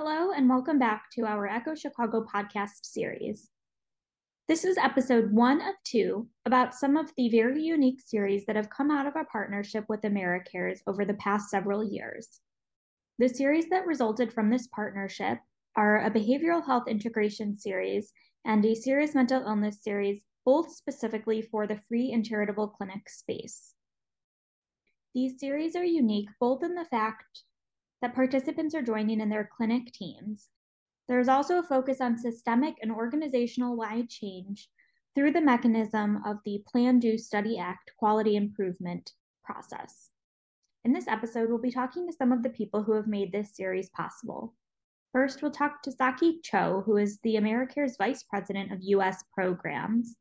Hello, and welcome back to our Echo Chicago podcast series. This is episode one of two about some of the very unique series that have come out of our partnership with AmeriCares over the past several years. The series that resulted from this partnership are a behavioral health integration series and a serious mental illness series, both specifically for the free and charitable clinic space. These series are unique both in the fact that participants are joining in their clinic teams. There is also a focus on systemic and organizational wide change through the mechanism of the Plan, Do, Study, Act quality improvement process. In this episode, we'll be talking to some of the people who have made this series possible. First, we'll talk to Saqi Cho, who is the AmeriCares Vice President of US Programs.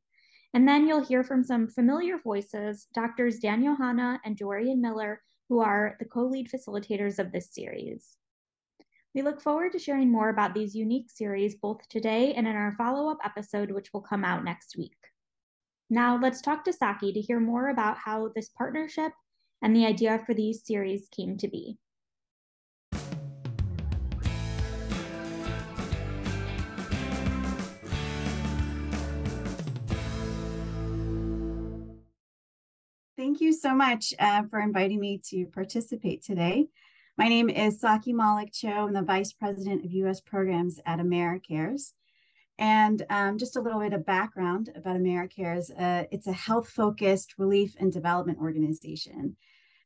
And then you'll hear from some familiar voices, Doctors Daniel Yohanna and Dorian Miller, who are the co lead facilitators of this series. We look forward to sharing more about these unique series both today and in our follow up episode, which will come out next week. Now, let's talk to Saqi to hear more about how this partnership and the idea for these series came to be. Thank you so much uh, for inviting me to participate today. My name is Saqi Maleque Cho. I'm the Vice President of U.S. Programs at AmeriCares. And um, just a little bit of background about AmeriCares. Uh, it's a health-focused relief and development organization.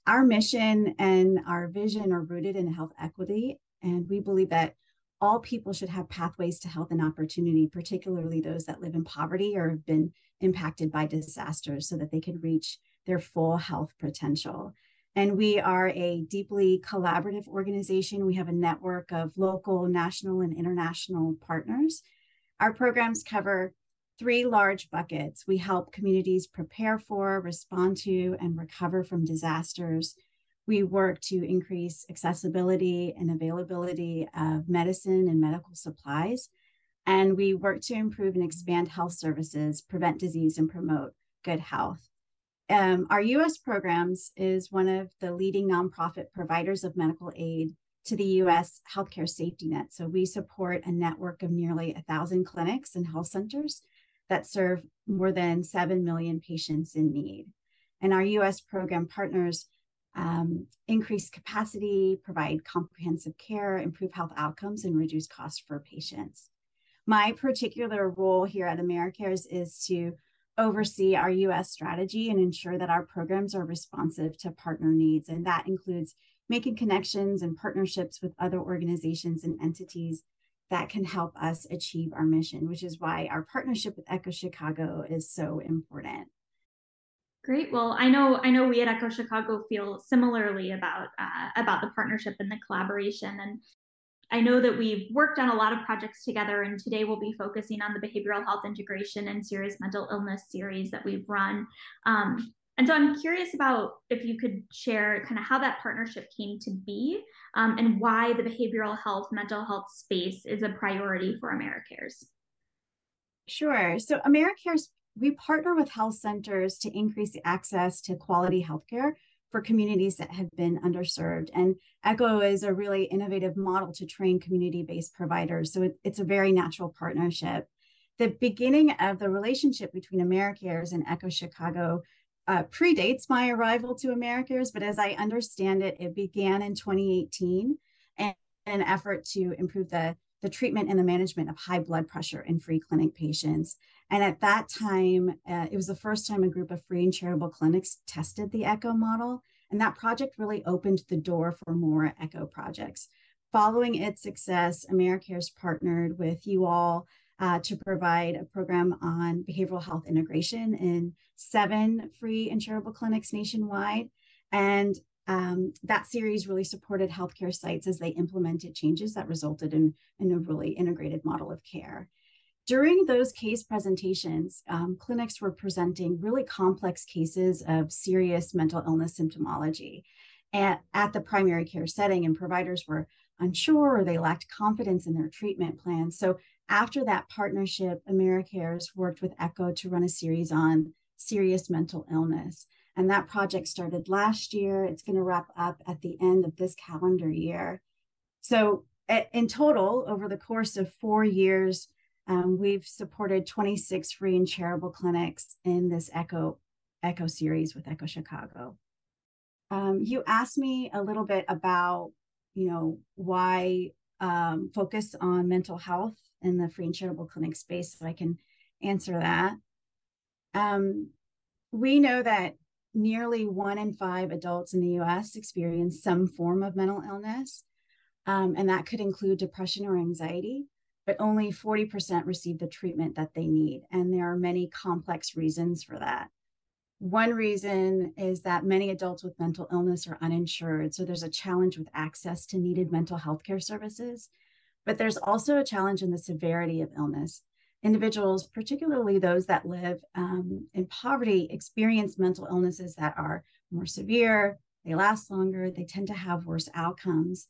Our mission and our vision are rooted in health equity, and we believe that all people should have pathways to health and opportunity, particularly those that live in poverty or have been impacted by disasters, so that they can reach their full health potential. And we are a deeply collaborative organization. We have a network of local, national, and international partners. Our programs cover three large buckets. We help communities prepare for, respond to, and recover from disasters. We work to increase accessibility and availability of medicine and medical supplies. And we work to improve and expand health services, prevent disease, and promote good health. Um, our US programs is one of the leading nonprofit providers of medical aid to the US healthcare safety net. So we support a network of nearly a thousand clinics and health centers that serve more than 7 million patients in need. And our US program partners um, increase capacity, provide comprehensive care, improve health outcomes, and reduce costs for patients. My particular role here at AmeriCares is to oversee our US strategy and ensure that our programs are responsive to partner needs. And that includes making connections and partnerships with other organizations and entities that can help us achieve our mission, which is why our partnership with Echo Chicago is so important. Great. Well, I know I know we at Echo Chicago feel similarly about uh, about the partnership and the collaboration, and I know that we've worked on a lot of projects together, and today we'll be focusing on the behavioral health integration and serious mental illness series that we've run. Um, and so I'm curious about if you could share kind of how that partnership came to be um, and why the behavioral health, mental health space is a priority for AmeriCares. Sure. So AmeriCares, we partner with health centers to increase access to quality healthcare for communities that have been underserved. And ECHO is a really innovative model to train community based providers. So it, it's a very natural partnership. The beginning of the relationship between AmeriCares and ECHO Chicago uh, predates my arrival to AmeriCares, but as I understand it, it began in 2018 and an effort to improve the the treatment and the management of high blood pressure in free clinic patients. And at that time, uh, it was the first time a group of free and charitable clinics tested the ECHO model. And that project really opened the door for more ECHO projects. Following its success, AmeriCares partnered with you all uh, to provide a program on behavioral health integration in seven free and charitable clinics nationwide. And um, that series really supported healthcare sites as they implemented changes that resulted in, in a really integrated model of care. During those case presentations, um, clinics were presenting really complex cases of serious mental illness symptomology at, at the primary care setting, and providers were unsure or they lacked confidence in their treatment plans. So, after that partnership, AmeriCares worked with ECHO to run a series on serious mental illness. And that project started last year. It's going to wrap up at the end of this calendar year. So in total, over the course of four years, um, we've supported 26 free and charitable clinics in this Echo Echo series with Echo Chicago. Um, you asked me a little bit about, you know, why um, focus on mental health in the free and charitable clinic space, so I can answer that. Um, we know that nearly one in five adults in the US experience some form of mental illness, um, and that could include depression or anxiety, but only 40% receive the treatment that they need. And there are many complex reasons for that. One reason is that many adults with mental illness are uninsured. So there's a challenge with access to needed mental health care services. But there's also a challenge in the severity of illness. Individuals, particularly those that live um, in poverty, experience mental illnesses that are more severe, they last longer, they tend to have worse outcomes.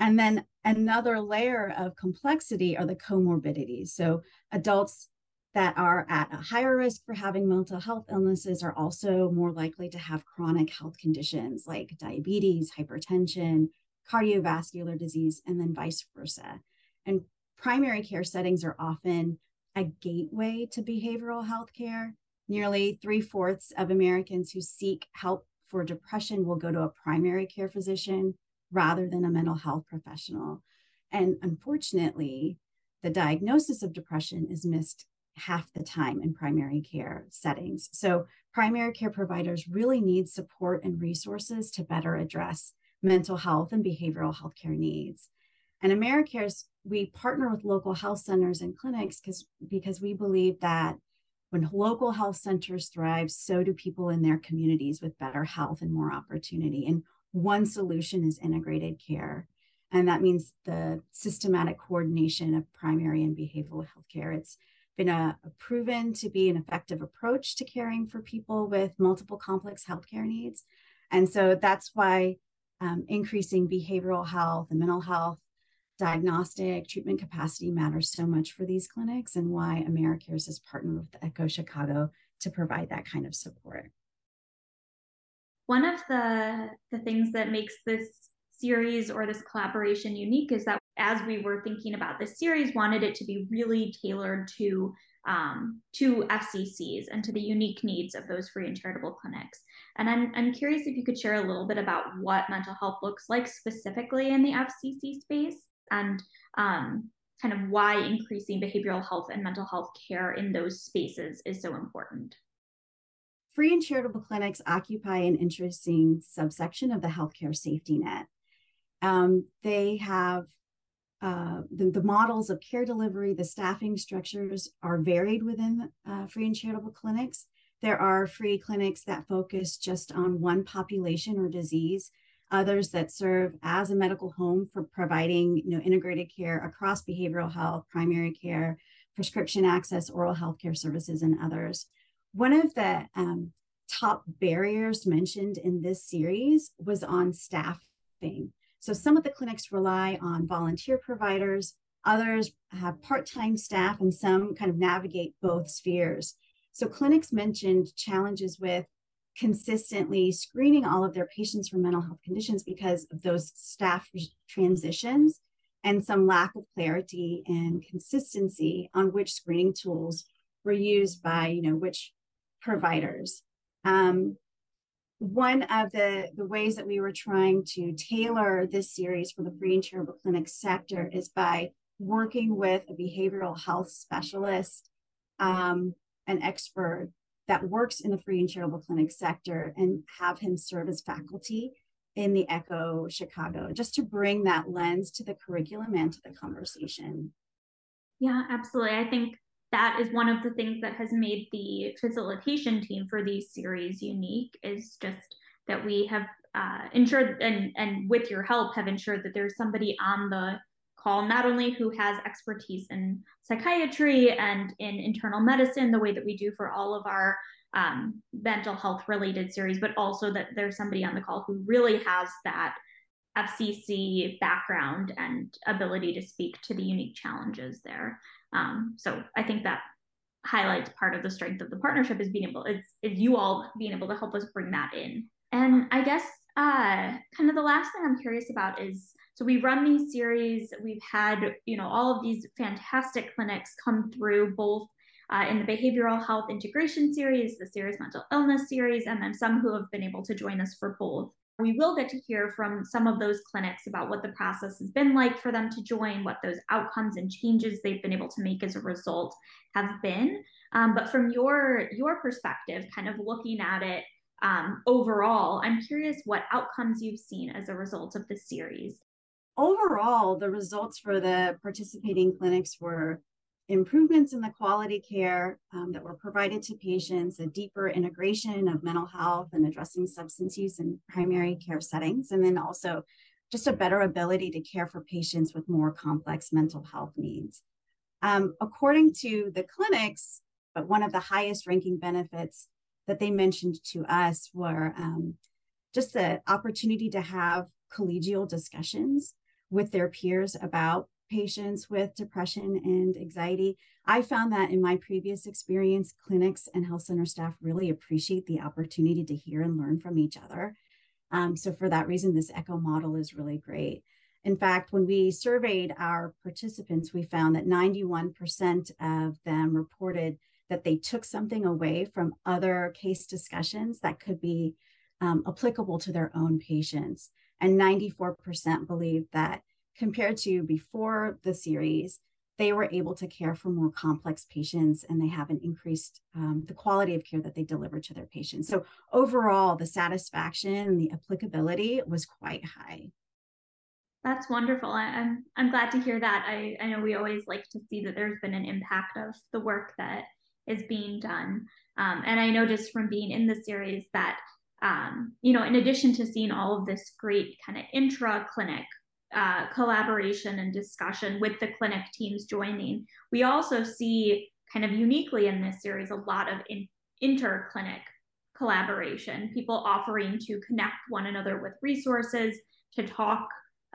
And then another layer of complexity are the comorbidities. So adults that are at a higher risk for having mental health illnesses are also more likely to have chronic health conditions like diabetes, hypertension, cardiovascular disease, and then vice versa. And primary care settings are often a gateway to behavioral health care. Nearly three fourths of Americans who seek help for depression will go to a primary care physician rather than a mental health professional. And unfortunately, the diagnosis of depression is missed half the time in primary care settings. So, primary care providers really need support and resources to better address mental health and behavioral health care needs. And AmeriCares, we partner with local health centers and clinics because because we believe that when local health centers thrive, so do people in their communities with better health and more opportunity. And one solution is integrated care. And that means the systematic coordination of primary and behavioral health care. It's been a, a, proven to be an effective approach to caring for people with multiple complex healthcare needs. And so that's why um, increasing behavioral health and mental health diagnostic treatment capacity matters so much for these clinics and why AmeriCares has partnered with Echo Chicago to provide that kind of support. One of the, the things that makes this series or this collaboration unique is that as we were thinking about this series, wanted it to be really tailored to um, to FCCs and to the unique needs of those free and charitable clinics. And I'm, I'm curious if you could share a little bit about what mental health looks like specifically in the FCC space and um, kind of why increasing behavioral health and mental health care in those spaces is so important. Free and charitable clinics occupy an interesting subsection of the healthcare safety net. Um, they have uh, the, the, models of care delivery, the staffing structures are varied within uh, free and charitable clinics. There are free clinics that focus just on one population or disease, others that serve as a medical home for providing you know, integrated care across behavioral health, primary care, prescription access, oral health care services, and others. One of the um, top barriers mentioned in this series was on staffing. So some of the clinics rely on volunteer providers, others have part time staff, and some kind of navigate both spheres. So clinics mentioned challenges with consistently screening all of their patients for mental health conditions because of those staff transitions and some lack of clarity and consistency on which screening tools were used by you know which providers um, one of the, the ways that we were trying to tailor this series for the free and charitable clinic sector is by working with a behavioral health specialist, um, an expert that works in the free and charitable clinic sector, and have him serve as faculty in the Echo Chicago, just to bring that lens to the curriculum and to the conversation. Yeah, absolutely. I think that is one of the things that has made the facilitation team for these series unique is just that we have uh, ensured and and with your help have ensured that there's somebody on the call not only who has expertise in psychiatry and in internal medicine the way that we do for all of our um, mental health related series but also that there's somebody on the call who really has that fcc background and ability to speak to the unique challenges there um, so I think that highlights part of the strength of the partnership is being able, is, is you all being able to help us bring that in. And I guess uh, kind of the last thing I'm curious about is so we run these series. We've had you know all of these fantastic clinics come through both uh, in the behavioral health integration series, the serious mental illness series, and then some who have been able to join us for both. We will get to hear from some of those clinics about what the process has been like for them to join, what those outcomes and changes they've been able to make as a result have been. Um, but from your your perspective, kind of looking at it um, overall, I'm curious what outcomes you've seen as a result of the series. Overall, the results for the participating clinics were improvements in the quality care um, that were provided to patients, a deeper integration of mental health and addressing substance use in primary care settings, and then also just a better ability to care for patients with more complex mental health needs. Um, according to the clinics, but one of the highest ranking benefits that they mentioned to us were um, just the opportunity to have collegial discussions with their peers about patients with depression and anxiety. I found that in my previous experience, clinics and health center staff really appreciate the opportunity to hear and learn from each other. Um, so, for that reason, this ECHO model is really great. In fact, when we surveyed our participants, we found that 91% of them reported that they took something away from other case discussions that could be um, applicable to their own patients. And 94% believe that compared to before the series, they were able to care for more complex patients and they have an increased um, the quality of care that they deliver to their patients. So overall, the satisfaction and the applicability was quite high. That's wonderful. I, am I'm, I'm glad to hear that. I, I know we always like to see that there's been an impact of the work that is being done. Um, and I know just from being in the series that um, you know, in addition to seeing all of this great kind of intra clinic uh, collaboration and discussion with the clinic teams joining. We also see kind of uniquely in this series a lot of in, inter-clinic collaboration, people offering to connect one another with resources, to talk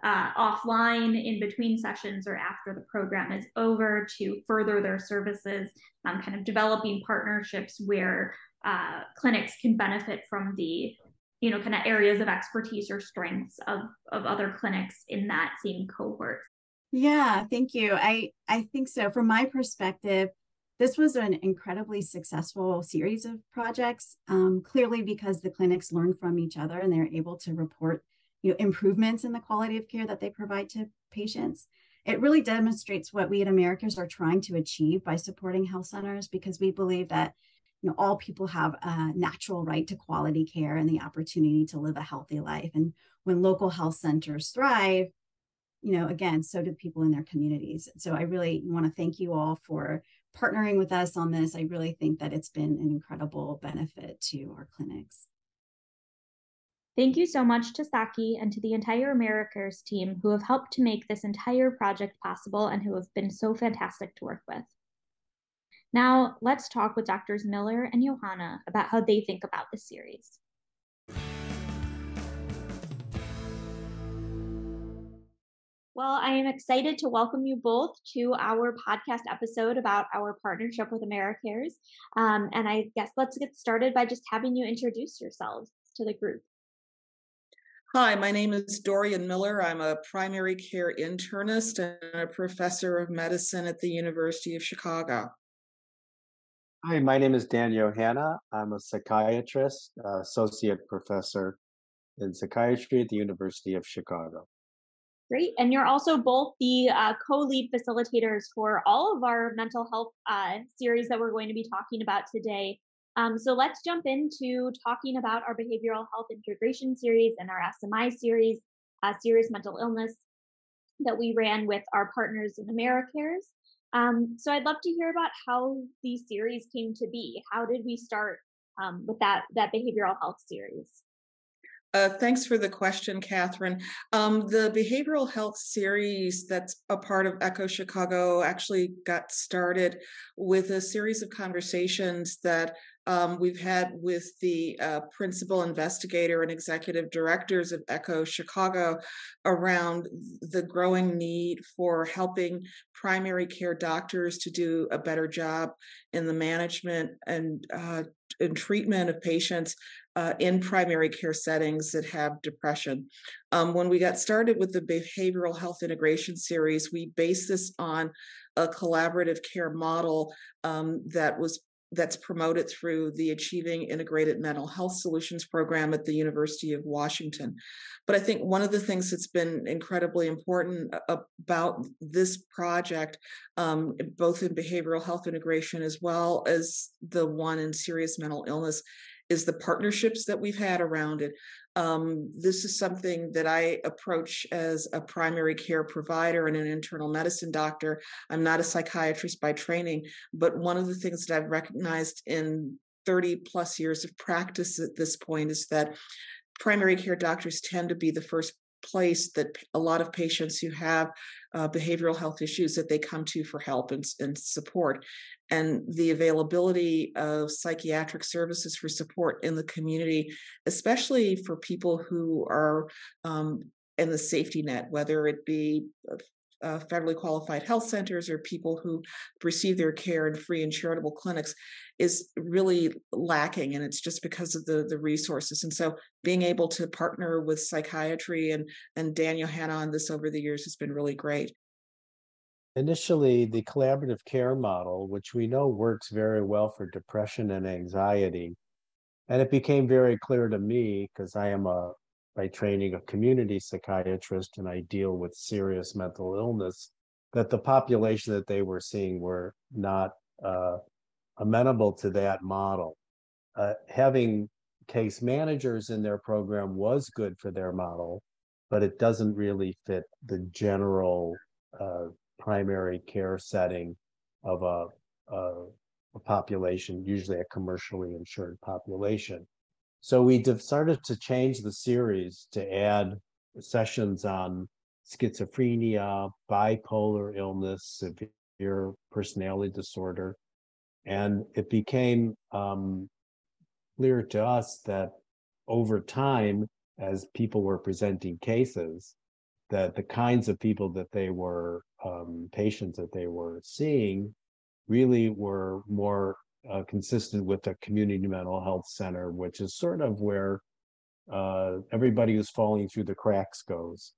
uh, offline in between sessions or after the program is over to further their services, um, kind of developing partnerships where uh, clinics can benefit from the you know kind of areas of expertise or strengths of of other clinics in that same cohort. Yeah thank you. I i think so. From my perspective this was an incredibly successful series of projects um, clearly because the clinics learn from each other and they're able to report you know improvements in the quality of care that they provide to patients. It really demonstrates what we at AmeriCares are trying to achieve by supporting health centers because we believe that you know all people have a natural right to quality care and the opportunity to live a healthy life. And when local health centers thrive you know again so do people in their communities. So i really want to thank you all for partnering with us on this. I really think that it's been an incredible benefit to our clinics. Thank you so much to Saqi and to the entire AmeriCares team who have helped to make this entire project possible and who have been so fantastic to work with. Now, let's talk with Doctors Miller and Yohanna about how they think about the series. Well, I am excited to welcome you both to our podcast episode about our partnership with AmeriCares. Um, and I guess let's get started by just having you introduce yourselves to the group. Hi, my name is Dorian Miller. I'm a primary care internist and a professor of medicine at the University of Chicago. Hi, my name is Dan Yohanna. I'm a psychiatrist, associate professor in psychiatry at the University of Chicago. Great. And you're also both the uh, co lead facilitators for all of our mental health uh, series that we're going to be talking about today. Um, so let's jump into talking about our behavioral health integration series and our SMI series, uh, serious mental illness that we ran with our partners in AmeriCares. Um, so I'd love to hear about how these series came to be. How did we start um, with that that behavioral health series? Uh, thanks for the question, Catherine. Um, the behavioral health series that's a part of Echo Chicago actually got started with a series of conversations that um, we've had with the uh, principal investigator and executive directors of ECHO Chicago around the growing need for helping primary care doctors to do a better job in the management and uh, and treatment of patients uh, in primary care settings that have depression. Um, when we got started with the behavioral health integration series, we based this on a collaborative care model um, that was that's promoted through the Achieving Integrated Mental Health Solutions program at the University of Washington. But I think one of the things that's been incredibly important about this project, um, both in behavioral health integration as well as the one in serious mental illness, is the partnerships that we've had around it. Um, this is something that I approach as a primary care provider and an internal medicine doctor. I'm not a psychiatrist by training, but one of the things that I've recognized in 30 plus years of practice at this point is that primary care doctors tend to be the first place that a lot of patients who have uh, behavioral health issues that they come to for help and, and support and the availability of psychiatric services for support in the community especially for people who are um, in the safety net whether it be uh, uh, federally qualified health centers or people who receive their care in free and charitable clinics is really lacking and it's just because of the the resources. And so being able to partner with psychiatry and and daniel yohanna on this over the years has been really great initially the collaborative care model which we know works very well for depression and anxiety and it became very clear to me because i am a by training a community psychiatrist and I deal with serious mental illness, that the population that they were seeing were not uh, amenable to that model. Uh, having case managers in their program was good for their model, but it doesn't really fit the general uh, primary care setting of a, a, a population, usually a commercially insured population. So we started to change the series to add sessions on schizophrenia, bipolar illness, severe personality disorder. And it became um, clear to us that over time, as people were presenting cases, that the kinds of people that they were, um, patients that they were seeing, really were more uh, consistent with the community mental health center, which is sort of where uh, everybody who's falling through the cracks goes.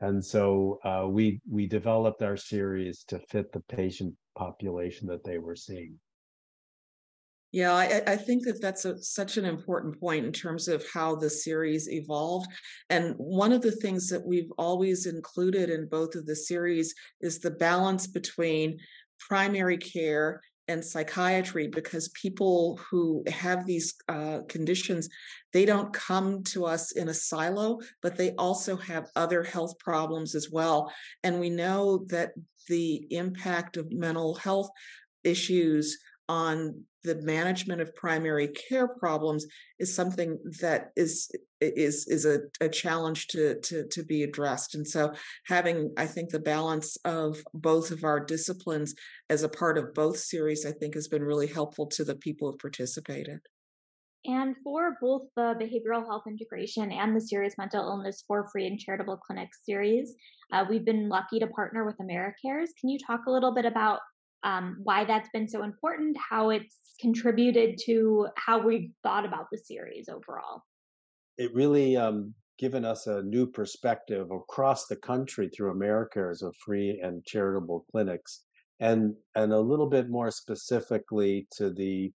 And so uh, we we developed our series to fit the patient population that they were seeing. Yeah, I, I, think that that's a, such an important point in terms of how the series evolved. And one of the things that we've always included in both of the series is the balance between primary care and psychiatry because people who have these uh, conditions they don't come to us in a silo but they also have other health problems as well and we know that the impact of mental health issues on the management of primary care problems is something that is is is a, a challenge to, to to be addressed and so having i think the balance of both of our disciplines as a part of both series i think has been really helpful to the people who participated and for both the behavioral health integration and the serious mental illness for free and charitable clinics series, uh, we've been lucky to partner with AmeriCares. Can you talk a little bit about um, why that's been so important, how it's contributed to how we've thought about the series overall. It really um, given us a new perspective across the country through AmeriCares of free and charitable clinics, and and a little bit more specifically to the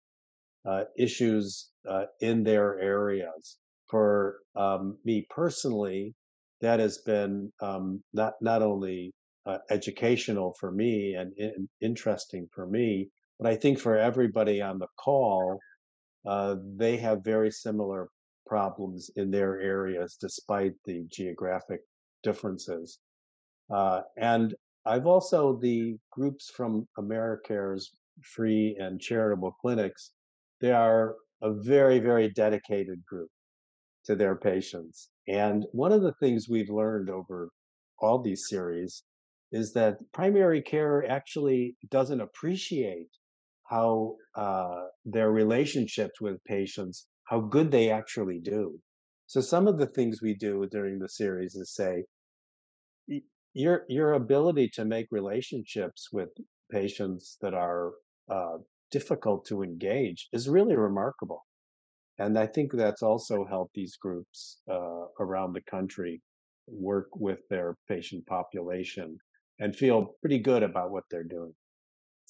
uh, issues uh, in their areas. For um, me personally, that has been um, not not only uh, educational for me and, interesting for me. But I think for everybody on the call, uh, they have very similar problems in their areas despite the geographic differences. Uh, and I've also the groups from AmeriCares free and charitable clinics. They are a very, very dedicated group to their patients. And one of the things we've learned over all these series is that primary care actually doesn't appreciate how uh, their relationships with patients, how good they actually do. So some of the things we do during the series is say, your your ability to make relationships with patients that are uh, difficult to engage is really remarkable. And I think that's also helped these groups uh, around the country work with their patient population and feel pretty good about what they're doing.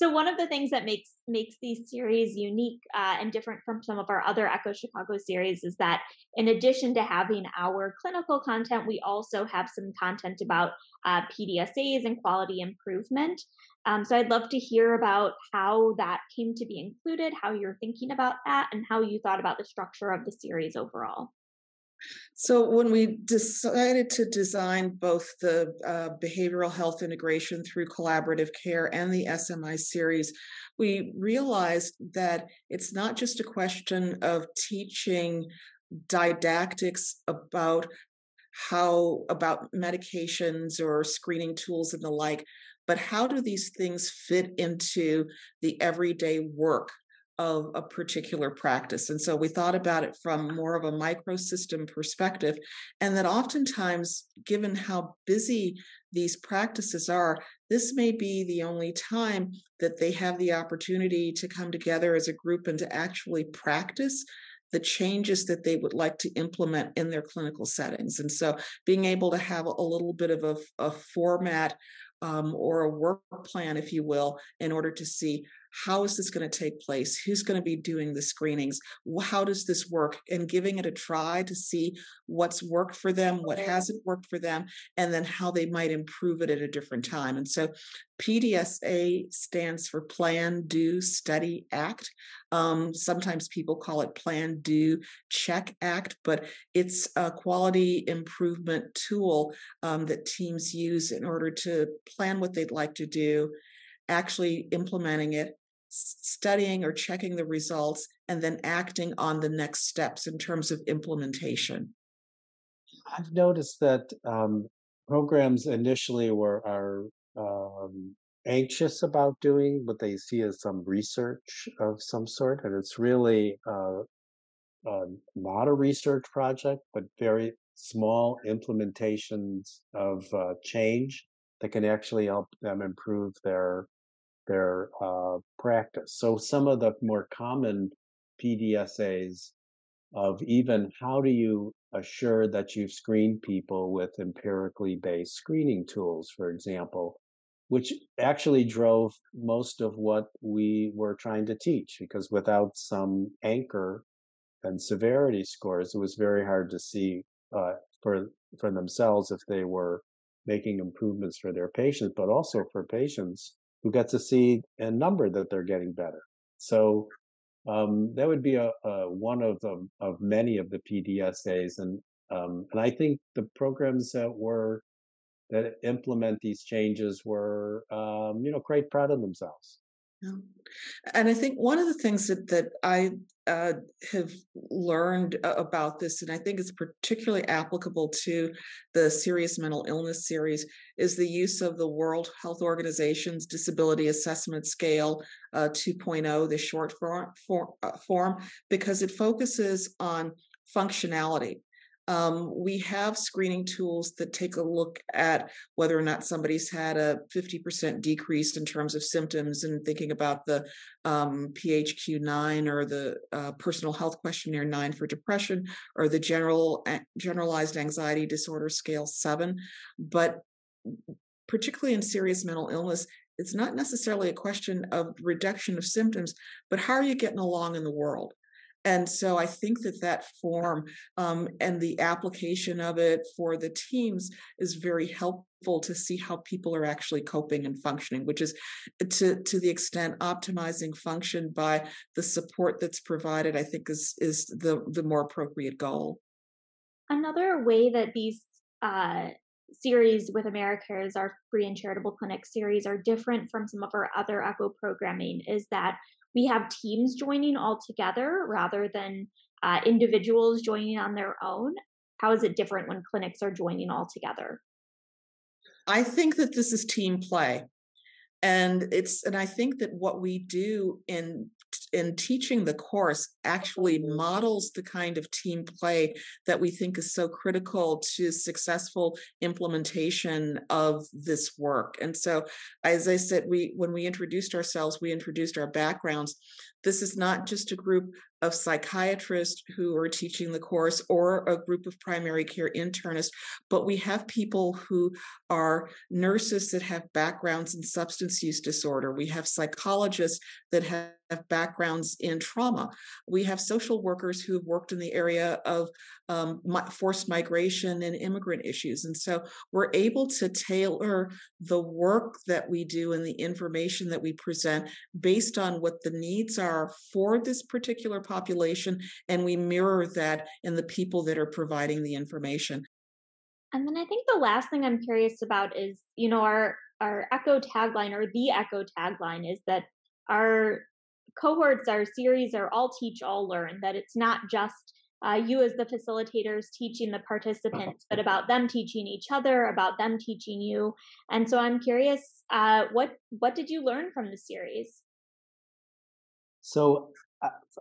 So one of the things that makes makes these series unique uh, and different from some of our other Echo Chicago series is that in addition to having our clinical content, we also have some content about uh, PDSAs and quality improvement. Um, so I'd love to hear about how that came to be included, how you're thinking about that, and how you thought about the structure of the series overall. So, when we decided to design both the uh, behavioral health integration through collaborative care and the SMI series, we realized that it's not just a question of teaching didactics about how about medications or screening tools and the like, but how do these things fit into the everyday work of a particular practice. And so we thought about it from more of a microsystem perspective. And that oftentimes, given how busy these practices are, this may be the only time that they have the opportunity to come together as a group and to actually practice the changes that they would like to implement in their clinical settings. And so being able to have a little bit of a, a format um, or a work plan, if you will, in order to see how is this going to take place? Who's going to be doing the screenings? How does this work? And giving it a try to see what's worked for them what hasn't worked for them and then how they might improve it at a different time. And so pdsa stands for plan do study act. Um, sometimes people call it plan do check act but it's a quality improvement tool um, that teams use in order to plan what they'd like to do actually implementing it studying or checking the results and then acting on the next steps in terms of implementation. I've noticed that um, programs initially were are um, anxious about doing what they see as some research of some sort and it's really uh, uh, not a research project but very small implementations of uh, change that can actually help them improve their their uh, practice. So some of the more common PDSAs of even how do you assure that you've screened people with empirically based screening tools, for example, which actually drove most of what we were trying to teach because without some anchor and severity scores, it was very hard to see uh, for for themselves if they were making improvements for their patients, but also for patients who get to see a number that they're getting better. So um, that would be a, a one of the, of many of the PDSAs, and um, and I think the programs that were that implement these changes were um, you know quite proud of themselves. Yeah. And I think one of the things that that I uh, have learned about this, and I think it's particularly applicable to the serious mental illness series, is the use of the World Health Organization's Disability Assessment Scale uh, 2.0, the short form, uh, form, because it focuses on functionality. Um, we have screening tools that take a look at whether or not somebody's had a 50% decrease in terms of symptoms and thinking about the um, PHQ 9 or the uh, personal health questionnaire 9 for depression or the general generalized anxiety disorder scale 7 but particularly in serious mental illness it's not necessarily a question of reduction of symptoms but how are you getting along in the world and so I think that that form um, and the application of it for the teams is very helpful to see how people are actually coping and functioning, which is to to the extent optimizing function by the support that's provided. I think is is the the more appropriate goal. Another way that these uh, series with AmeriCares, our free and charitable clinic series, are different from some of our other ECHO programming is that we have teams joining all together rather than uh, individuals joining on their own. How is it different when clinics are joining all together? I think that this is team play. and it's and i think that what we do in in teaching the course actually models the kind of team play that we think is so critical to successful implementation of this work. And so as i said we when we introduced ourselves we introduced our backgrounds. This is not just a group of psychiatrists who are teaching the course or a group of primary care internists, but we have people who are nurses that have backgrounds in substance use disorder. We have psychologists that have backgrounds in trauma. We have social workers who have worked in the area of um, forced migration and immigrant issues. And so we're able to tailor the work that we do and the information that we present based on what the needs are for this particular population. And we mirror that in the people that are providing the information. And then I think the last thing I'm curious about is, you know, our our echo tagline or the echo tagline is that our cohorts, our series are all teach, all learn, that it's not just uh, you as the facilitators teaching the participants, but about them teaching each other, about them teaching you. And so I'm curious, uh, what what did you learn from the series? So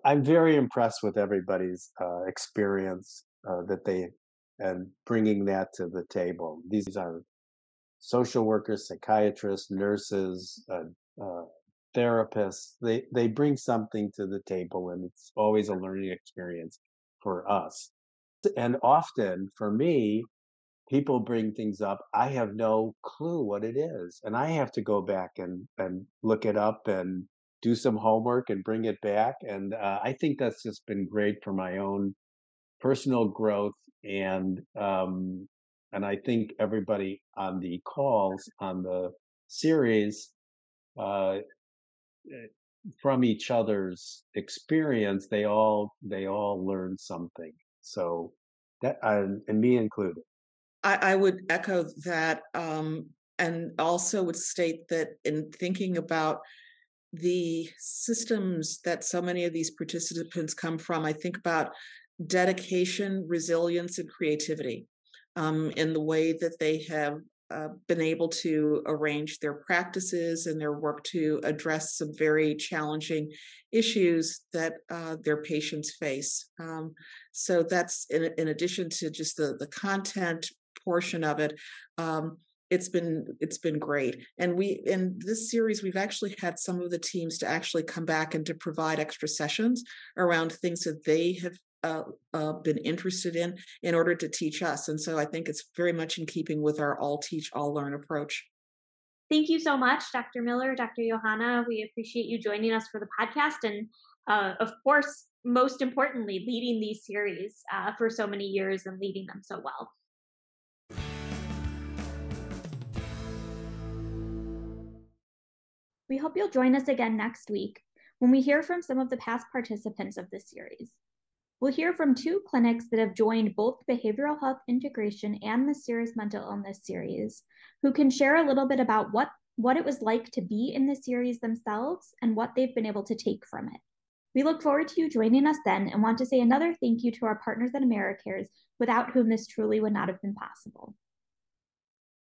I'm very impressed with everybody's uh, experience uh, that they and bringing that to the table. These are social workers, psychiatrists, nurses, uh, uh therapists they they bring something to the table and it's always a learning experience for us and often for me people bring things up i have no clue what it is and i have to go back and and look it up and do some homework and bring it back and uh, i think that's just been great for my own personal growth and um and i think everybody on the calls on the series uh, Eh, from each other's experience, they all they all learn something. So that and, and me included. I, I would echo that, um, and also would state that in thinking about the systems that so many of these participants come from, I think about dedication, resilience, and creativity um, in the way that they have uh, been able to arrange their practices and their work to address some very challenging issues that uh, their patients face. Um, so that's in, in, addition to just the the content portion of it. Um, it's been it's been great and we in this series we've actually had some of the teams to actually come back and to provide extra sessions around things that they have uh, uh, been interested in in order to teach us. And so I think it's very much in keeping with our all teach, all learn approach. Thank you so much, Dr. Miller, Dr. Yohanna. We appreciate you joining us for the podcast. And uh, of course, most importantly, leading these series uh, for so many years and leading them so well. We hope you'll join us again next week when we hear from some of the past participants of this series. We'll hear from two clinics that have joined both behavioral health integration and the serious mental illness series, who can share a little bit about what, what it was like to be in the series themselves and what they've been able to take from it. We look forward to you joining us then and want to say another thank you to our partners at AmeriCares, without whom this truly would not have been possible.